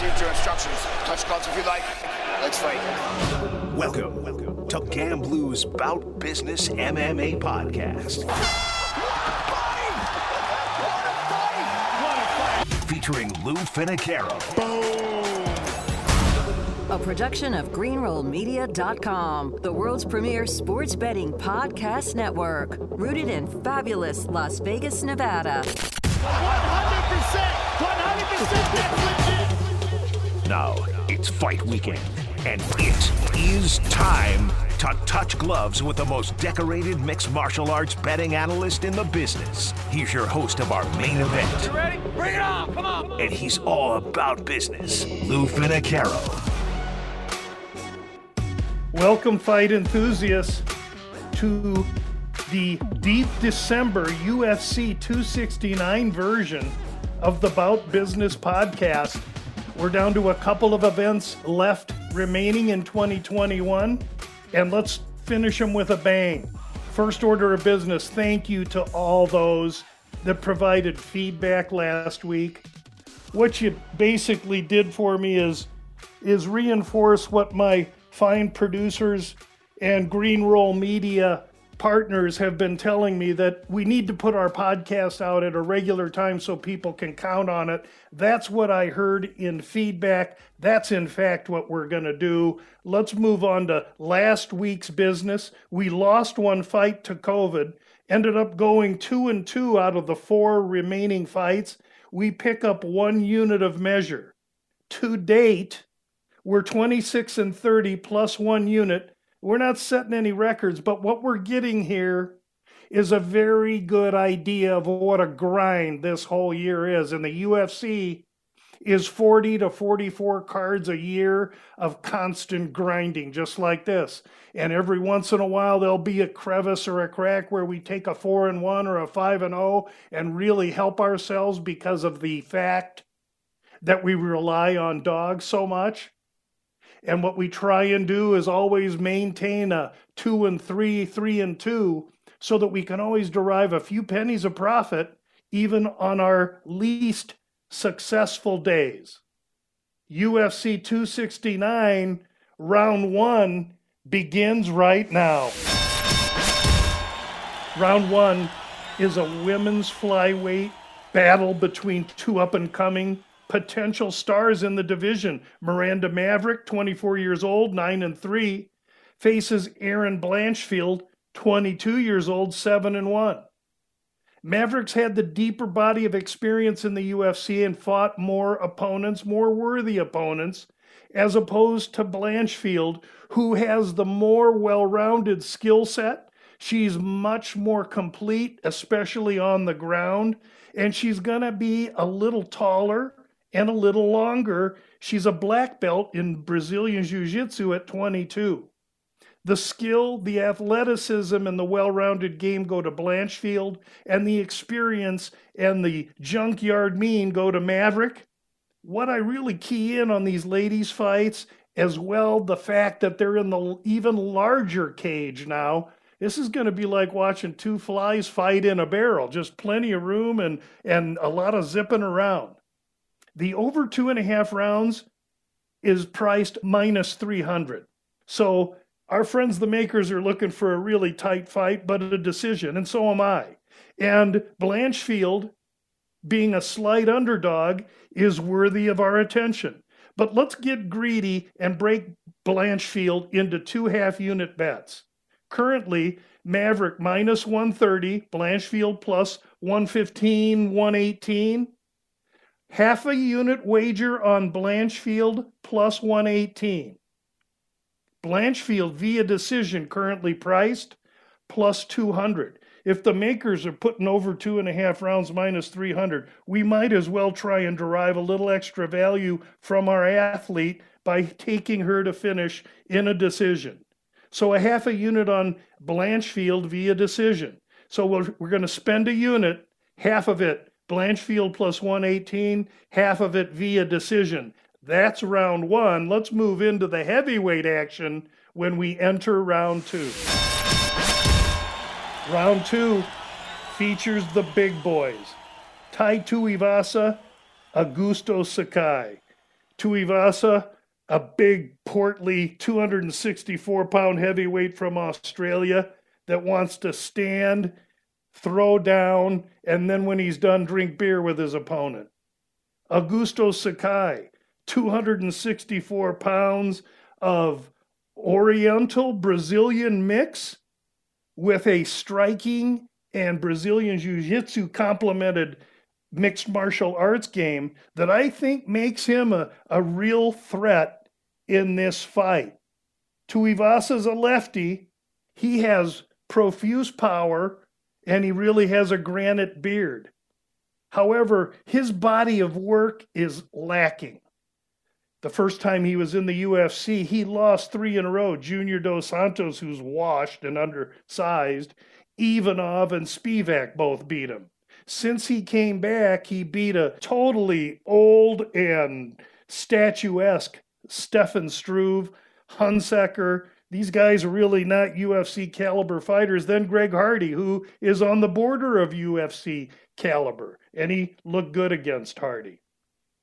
received your instructions. Touch gloves if you like. Let's fight. Welcome, welcome to GambLou's Bout Business MMA podcast. Featuring Lou Finocchiaro. A production of GreenrollMedia.com, the world's premier sports betting podcast network, rooted in fabulous Las Vegas, Nevada. 100%! 100% that's legit! Now it's fight weekend, and it is time to touch gloves with the most decorated mixed martial arts betting analyst in the business. He's your host of our main event. You ready? Bring it on! Come on! And he's all about business. Lou Finocchiaro. Welcome, fight enthusiasts, to the deep December UFC 269 version of the Bout Business podcast. We're down to a couple of events left remaining in 2021, and let's finish them with a bang. First order of business, thank you to all those that provided feedback last week. What you basically did for me is is reinforce what my fine producers and Green Roll Media partners have been telling me that we need to put our podcast out at a regular time so people can count on it. That's what I heard in feedback. That's in fact what we're going to do. Let's move on to last week's business. We lost one fight to COVID, ended up going 2 and 2 out of the 4 remaining fights. We pick up one unit of measure. To date, we're 26 and 30 plus one unit. We're not setting any records, but what we're getting here is a very good idea of what a grind this whole year is. And the UFC is 40 to 44 cards a year of constant grinding, just like this. And every once in a while, there'll be a crevice or a crack where we take a 4 and 1 or a 5 and 0 and really help ourselves because of the fact that we rely on dogs so much. And what we try and do is always maintain a two and three, three and two, so that we can always derive a few pennies of profit even on our least successful days. UFC 269, round one, begins right now. Round one is a women's flyweight battle between two up and coming potential stars in the division. Miranda Maverick, 24 years old, 9 and 3, faces Erin Blanchfield, 22 years old, 7 and 1. Maverick's had the deeper body of experience in the UFC and fought more opponents, more worthy opponents, as opposed to Blanchfield, who has the more well rounded skill set. She's much more complete, especially on the ground, and she's going to be a little taller and a little longer. She's a black belt in Brazilian Jiu Jitsu at 22. The skill, the athleticism, and the well rounded game go to Blanchfield, and the experience and the junkyard mean go to Maverick. What I really key in on these ladies' fights, as well, the fact that they're in the even larger cage now. This is going to be like watching two flies fight in a barrel, just plenty of room and, and a lot of zipping around. The over two and a half rounds is priced minus 300. So our friends, the makers, are looking for a really tight fight, but a decision, and so am I. And Blanchfield, being a slight underdog, is worthy of our attention. But let's get greedy and break Blanchfield into two half unit bets. Currently, Maverick minus 130, Blanchfield plus 115, 118 half a unit wager on Blanchfield plus 118. Blanchfield via decision currently priced plus 200. If the makers are putting over two and a half rounds minus 300, we might as well try and derive a little extra value from our athlete by taking her to finish in a decision. So a half a unit on Blanchfield via decision. So we're, we're going to spend a unit, half of it Blanchfield plus 118, half of it via decision. That's round one. Let's move into the heavyweight action when we enter round two. Round two features the big boys Tai Tuivasa, Augusto Sakai. Tuivasa, a big, portly, 264 pound heavyweight from Australia that wants to stand, throw down, and then when he's done, drink beer with his opponent. Augusto Sakai, 264 pounds of Oriental Brazilian mix with a striking and Brazilian Jiu Jitsu complemented mixed martial arts game that I think makes him a, a real threat in this fight. Tuivasa's a lefty. He has profuse power and he really has a granite beard. However, his body of work is lacking. The first time he was in the UFC, he lost three in a row. Junior Dos Santos, who's washed and undersized, Ivanov and Spivak both beat him. Since he came back, he beat a totally old and statuesque Stefan Struve, Hunsucker. These guys are really not UFC caliber fighters. Then Greg Hardy, who is on the border of UFC caliber, and he looked good against Hardy.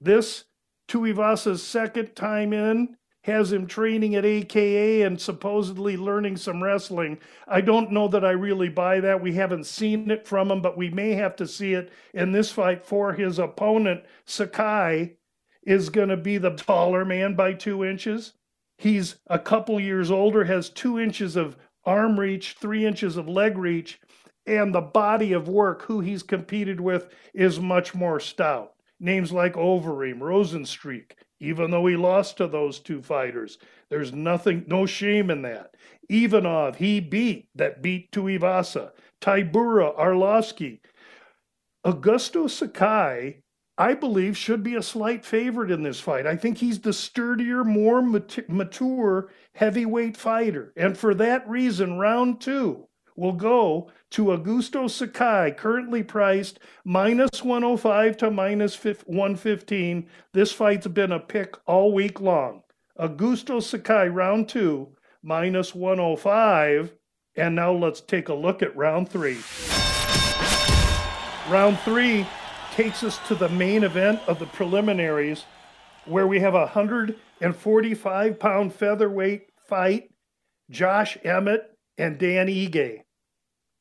This Tuivasa's second time in has him training at AKA and supposedly learning some wrestling. I don't know that I really buy that. We haven't seen it from him, but we may have to see it in this fight for his opponent. Sakai is going to be the taller man by two inches. He's a couple years older, has two inches of arm reach, three inches of leg reach, and the body of work who he's competed with is much more stout. Names like Overeem, Rozenstruik, even though he lost to those two fighters. There's nothing, no shame in that. Ivanov, he beat, that beat Tuivasa. Tybura, Arlovsky. Augusto Sakai, I believe, should be a slight favorite in this fight. I think he's the sturdier, more mature heavyweight fighter. And for that reason, round two will go to Augusto Sakai, currently priced minus 105 to minus 115. This fight's been a pick all week long. Augusto Sakai, round two, minus 105. And now let's take a look at round three. Round three takes us to the main event of the preliminaries, where we have a 145 pound featherweight fight. Josh Emmett and Dan Ige.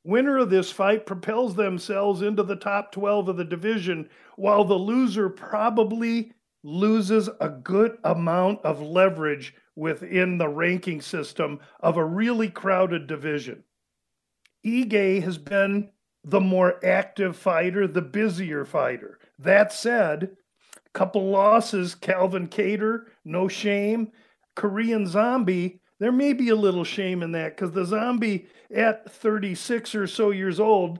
Winner of this fight propels themselves into the top 12 of the division, while the loser probably loses a good amount of leverage within the ranking system of a really crowded division. Ige has been the more active fighter, the busier fighter. That said, a couple losses, Calvin Kattar, no shame. Korean Zombie there may be a little shame in that because the zombie at 36 or so years old,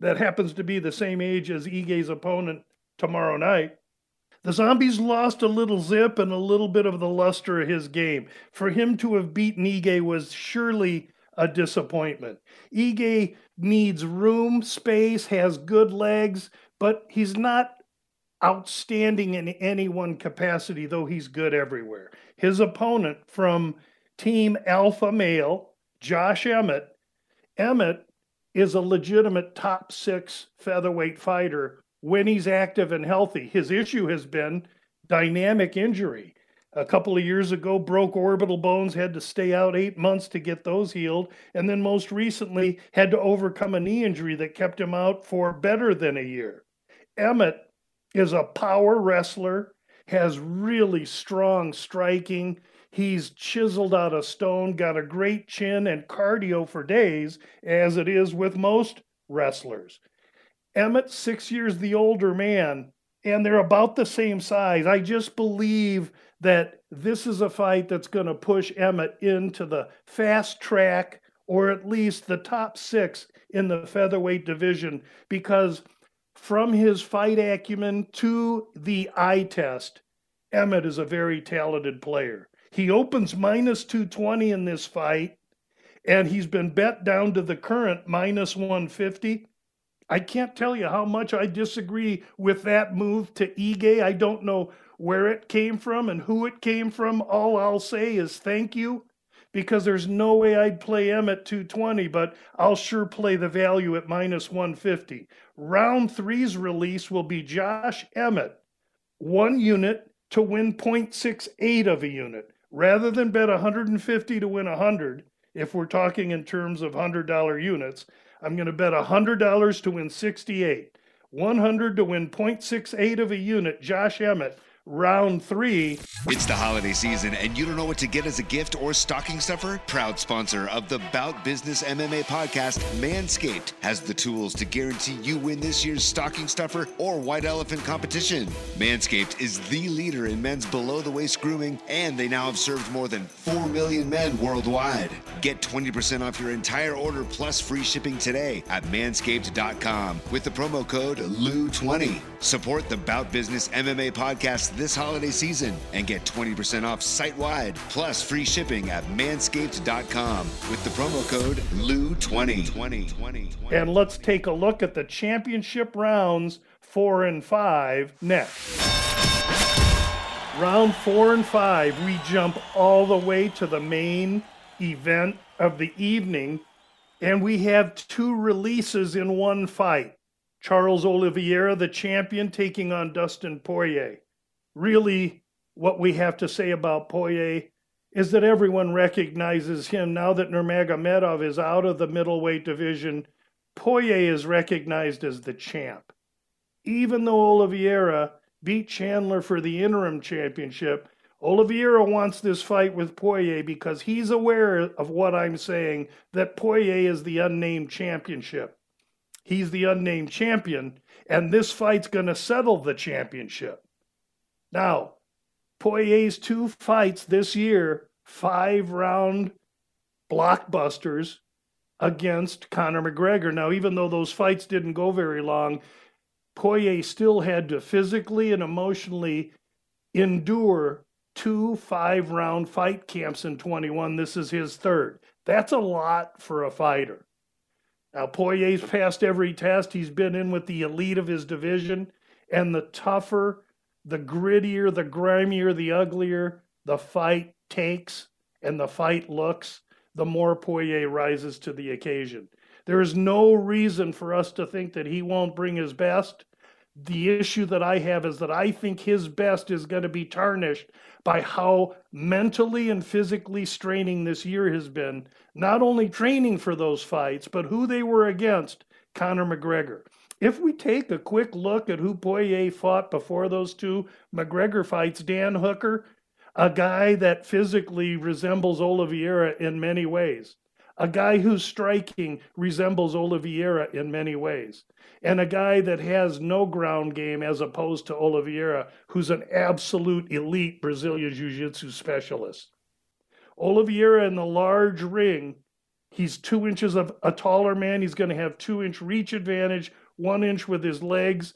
that happens to be the same age as Ige's opponent tomorrow night, the zombies lost a little zip and a little bit of the luster of his game. For him to have beaten Ige was surely a disappointment. Ige needs room, space, has good legs, but he's not outstanding in any one capacity, though he's good everywhere. His opponent from Team Alpha Male, Josh Emmett. Emmett is a legitimate top six featherweight fighter when he's active and healthy. His issue has been dynamic injury. A couple of years ago, broke orbital bones, had to stay out eight months to get those healed. And then most recently, had to overcome a knee injury that kept him out for better than a year. Emmett is a power wrestler, has really strong striking, He's chiseled out of stone, got a great chin and cardio for days, as it is with most wrestlers. Emmett, six years the older man, and they're about the same size. I just believe that this is a fight that's going to push Emmett into the fast track or at least the top six in the featherweight division because from his fight acumen to the eye test, Emmett is a very talented player. He opens minus 220 in this fight, and he's been bet down to the current minus 150. I can't tell you how much I disagree with that move to Ige. I don't know where it came from and who it came from. All I'll say is thank you because there's no way I'd play M at 220, but I'll sure play the value at minus 150. Round three's release will be Josh Emmett, one unit to win 0.68 of a unit. Rather than bet 150 to win 100, if we're talking in terms of $100 units, I'm going to bet $100 to win 68. 100 to win 0.68 of a unit, Josh Emmett round three. It's the holiday season, and you don't know what to get as a gift or stocking stuffer? Proud sponsor of the Bout Business MMA podcast, Manscaped, has the tools to guarantee you win this year's stocking stuffer or white elephant competition. Manscaped is the leader in men's below the waist grooming, and they now have served more than 4 million men worldwide. Get 20% off your entire order plus free shipping today at manscaped.com with the promo code LOU20. Support the Bout Business MMA podcast this holiday season and get 20% off site wide plus free shipping at manscaped.com with the promo code LOU20. And let's take a look at the championship rounds four and five next. Round four and five, we jump all the way to the main event of the evening, and we have two releases in one fight. Charles Oliveira, the champion, taking on Dustin Poirier. Really, what we have to say about Poirier is that everyone recognizes him now that Nurmagomedov is out of the middleweight division. Poirier is recognized as the champ. Even though Oliveira beat Chandler for the interim championship, Oliveira wants this fight with Poirier because he's aware of what I'm saying that Poirier is the unnamed championship. He's the unnamed champion, and this fight's going to settle the championship. Now, Poirier's two fights this year, five round blockbusters against Conor McGregor. Now, even though those fights didn't go very long, Poirier still had to physically and emotionally endure two five round fight camps in 21. This is his third. That's a lot for a fighter. Now, Poirier's passed every test. He's been in with the elite of his division, and the tougher, the grittier, the grimier, the uglier the fight takes and the fight looks, the more Poirier rises to the occasion. There is no reason for us to think that he won't bring his best. The issue that I have is that I think his best is going to be tarnished by how mentally and physically straining this year has been, not only training for those fights, but who they were against Conor McGregor. If we take a quick look at who Poirier fought before those two McGregor fights, Dan Hooker, a guy that physically resembles Oliveira in many ways, a guy who's striking resembles Oliveira in many ways, and a guy that has no ground game as opposed to Oliveira, who's an absolute elite Brazilian Jiu Jitsu specialist. Oliveira in the large ring, he's two inches of a taller man. He's going to have two inch reach advantage, one inch with his legs.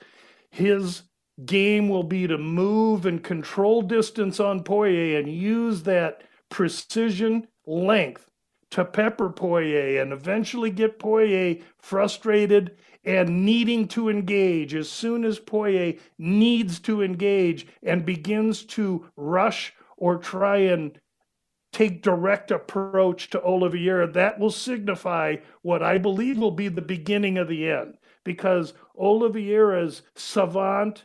His game will be to move and control distance on Poirier and use that precision length to pepper Poirier and eventually get Poirier frustrated and needing to engage. As soon as Poirier needs to engage and begins to rush or try and take direct approach to Oliveira, that will signify what I believe will be the beginning of the end. Because Oliveira's savant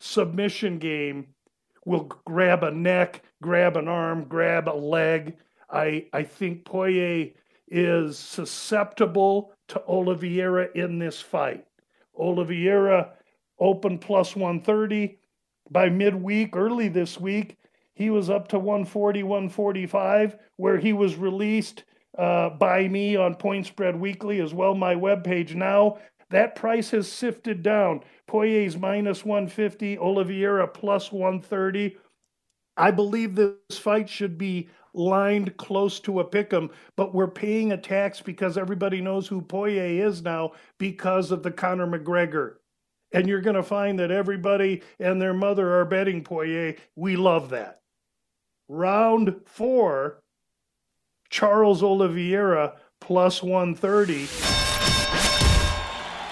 submission game will grab a neck, grab an arm, grab a leg. I, I think Poirier is susceptible to Oliveira in this fight. Oliveira opened plus 130. By midweek, early this week, he was up to 140, 145, where he was released uh, by me on Point Spread Weekly as well. My webpage now. That price has sifted down. Poirier's minus 150, Oliveira plus 130. I believe this fight should be lined close to a pick 'em, but we're paying a tax because everybody knows who Poirier is now because of the Conor McGregor. And you're going to find that everybody and their mother are betting Poirier. We love that. Round four, Charles Oliveira plus 130.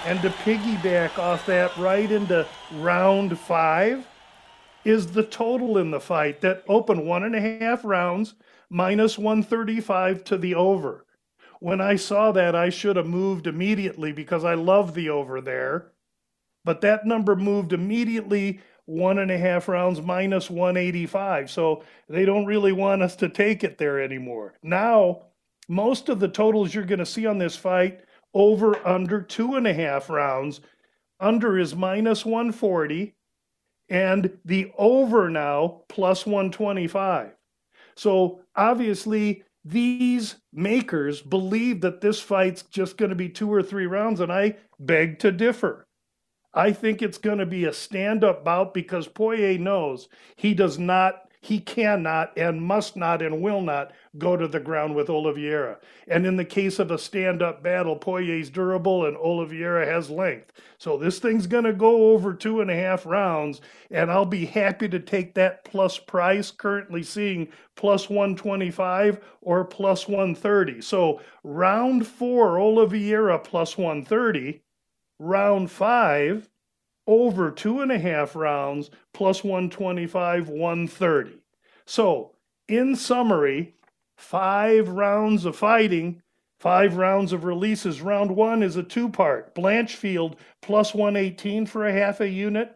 And to piggyback off that right into round five is the total in the fight that opened one and a half rounds minus 135 to the over. When I saw that, I should have moved immediately because I love the over there. But that number moved immediately one and a half rounds minus 185. So they don't really want us to take it there anymore. Now, most of the totals you're going to see on this fight over under two and a half rounds. Under is minus 140, and the over now plus 125. So obviously, these makers believe that this fight's just going to be two or three rounds, and I beg to differ. I think it's going to be a stand up bout because Poirier knows he does not he cannot and must not and will not go to the ground with Oliveira. And in the case of a stand up battle, Poirier's durable and Oliveira has length. So this thing's going to go over two and a half rounds, and I'll be happy to take that plus price, currently seeing plus 125 or plus 130. So round four, Oliveira plus 130. Round five, over two and a half rounds plus 125, 130. So, in summary, five rounds of fighting, five rounds of releases. Round one is a two part Blanchfield plus 118 for a half a unit,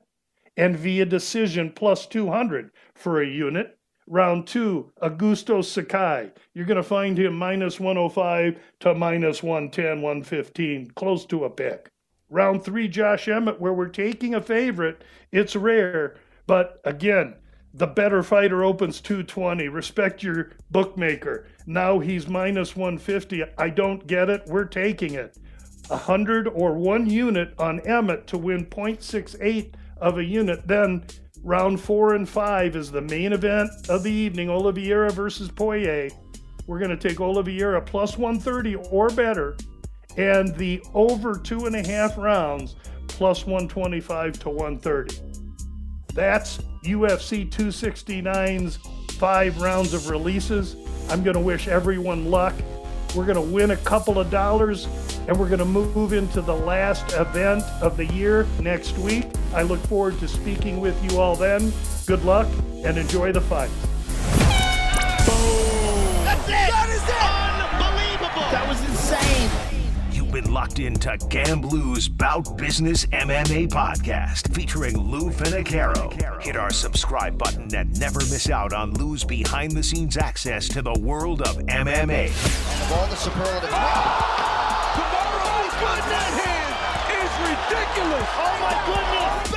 and via decision plus 200 for a unit. Round two, Augusto Sakai. You're going to find him minus 105 to minus 110, 115, close to a pick round three Josh Emmett, where we're taking a favorite. It's rare, but again, the better fighter opens 220. Respect your bookmaker. Now he's minus 150. I don't get it. We're taking it. 100 or one unit on Emmett to win 0.68 of a unit. Then round four and five is the main event of the evening Oliveira versus Poirier. We're going to take Oliveira plus 130 or better and the over two and a half rounds plus 125 to 130. That's UFC 269's five rounds of releases. I'm going to wish everyone luck. We're going to win a couple of dollars and we're going to move into the last event of the year next week. I look forward to speaking with you all then. Good luck and enjoy the fight. Boom! Been locked into GambLou's Bout Business MMA podcast featuring Lou Finocchiaro. Hit our subscribe button and never miss out on Lou's behind the scenes access to the world of MMA. Of all the superlatives. Oh! Kamaru's goodness! That hand is ridiculous! Oh my goodness!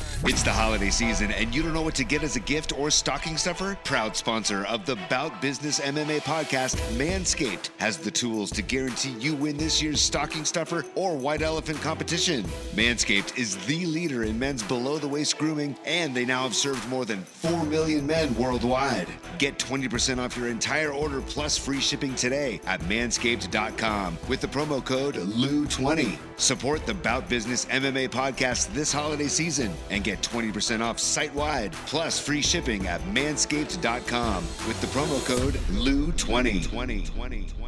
It's the holiday season, and you don't know what to get as a gift or stocking stuffer? Proud sponsor of the Bout Business MMA podcast, Manscaped, has the tools to guarantee you win this year's stocking stuffer or white elephant competition. Manscaped is the leader in men's below the waist grooming, and they now have served more than 4 million men worldwide. Get 20% off your entire order plus free shipping today at manscaped.com with the promo code LOU20. Support the Bout Business MMA podcast this holiday season and get 20% off site wide plus free shipping at manscaped.com with the promo code LOU20. 20, 20, 20.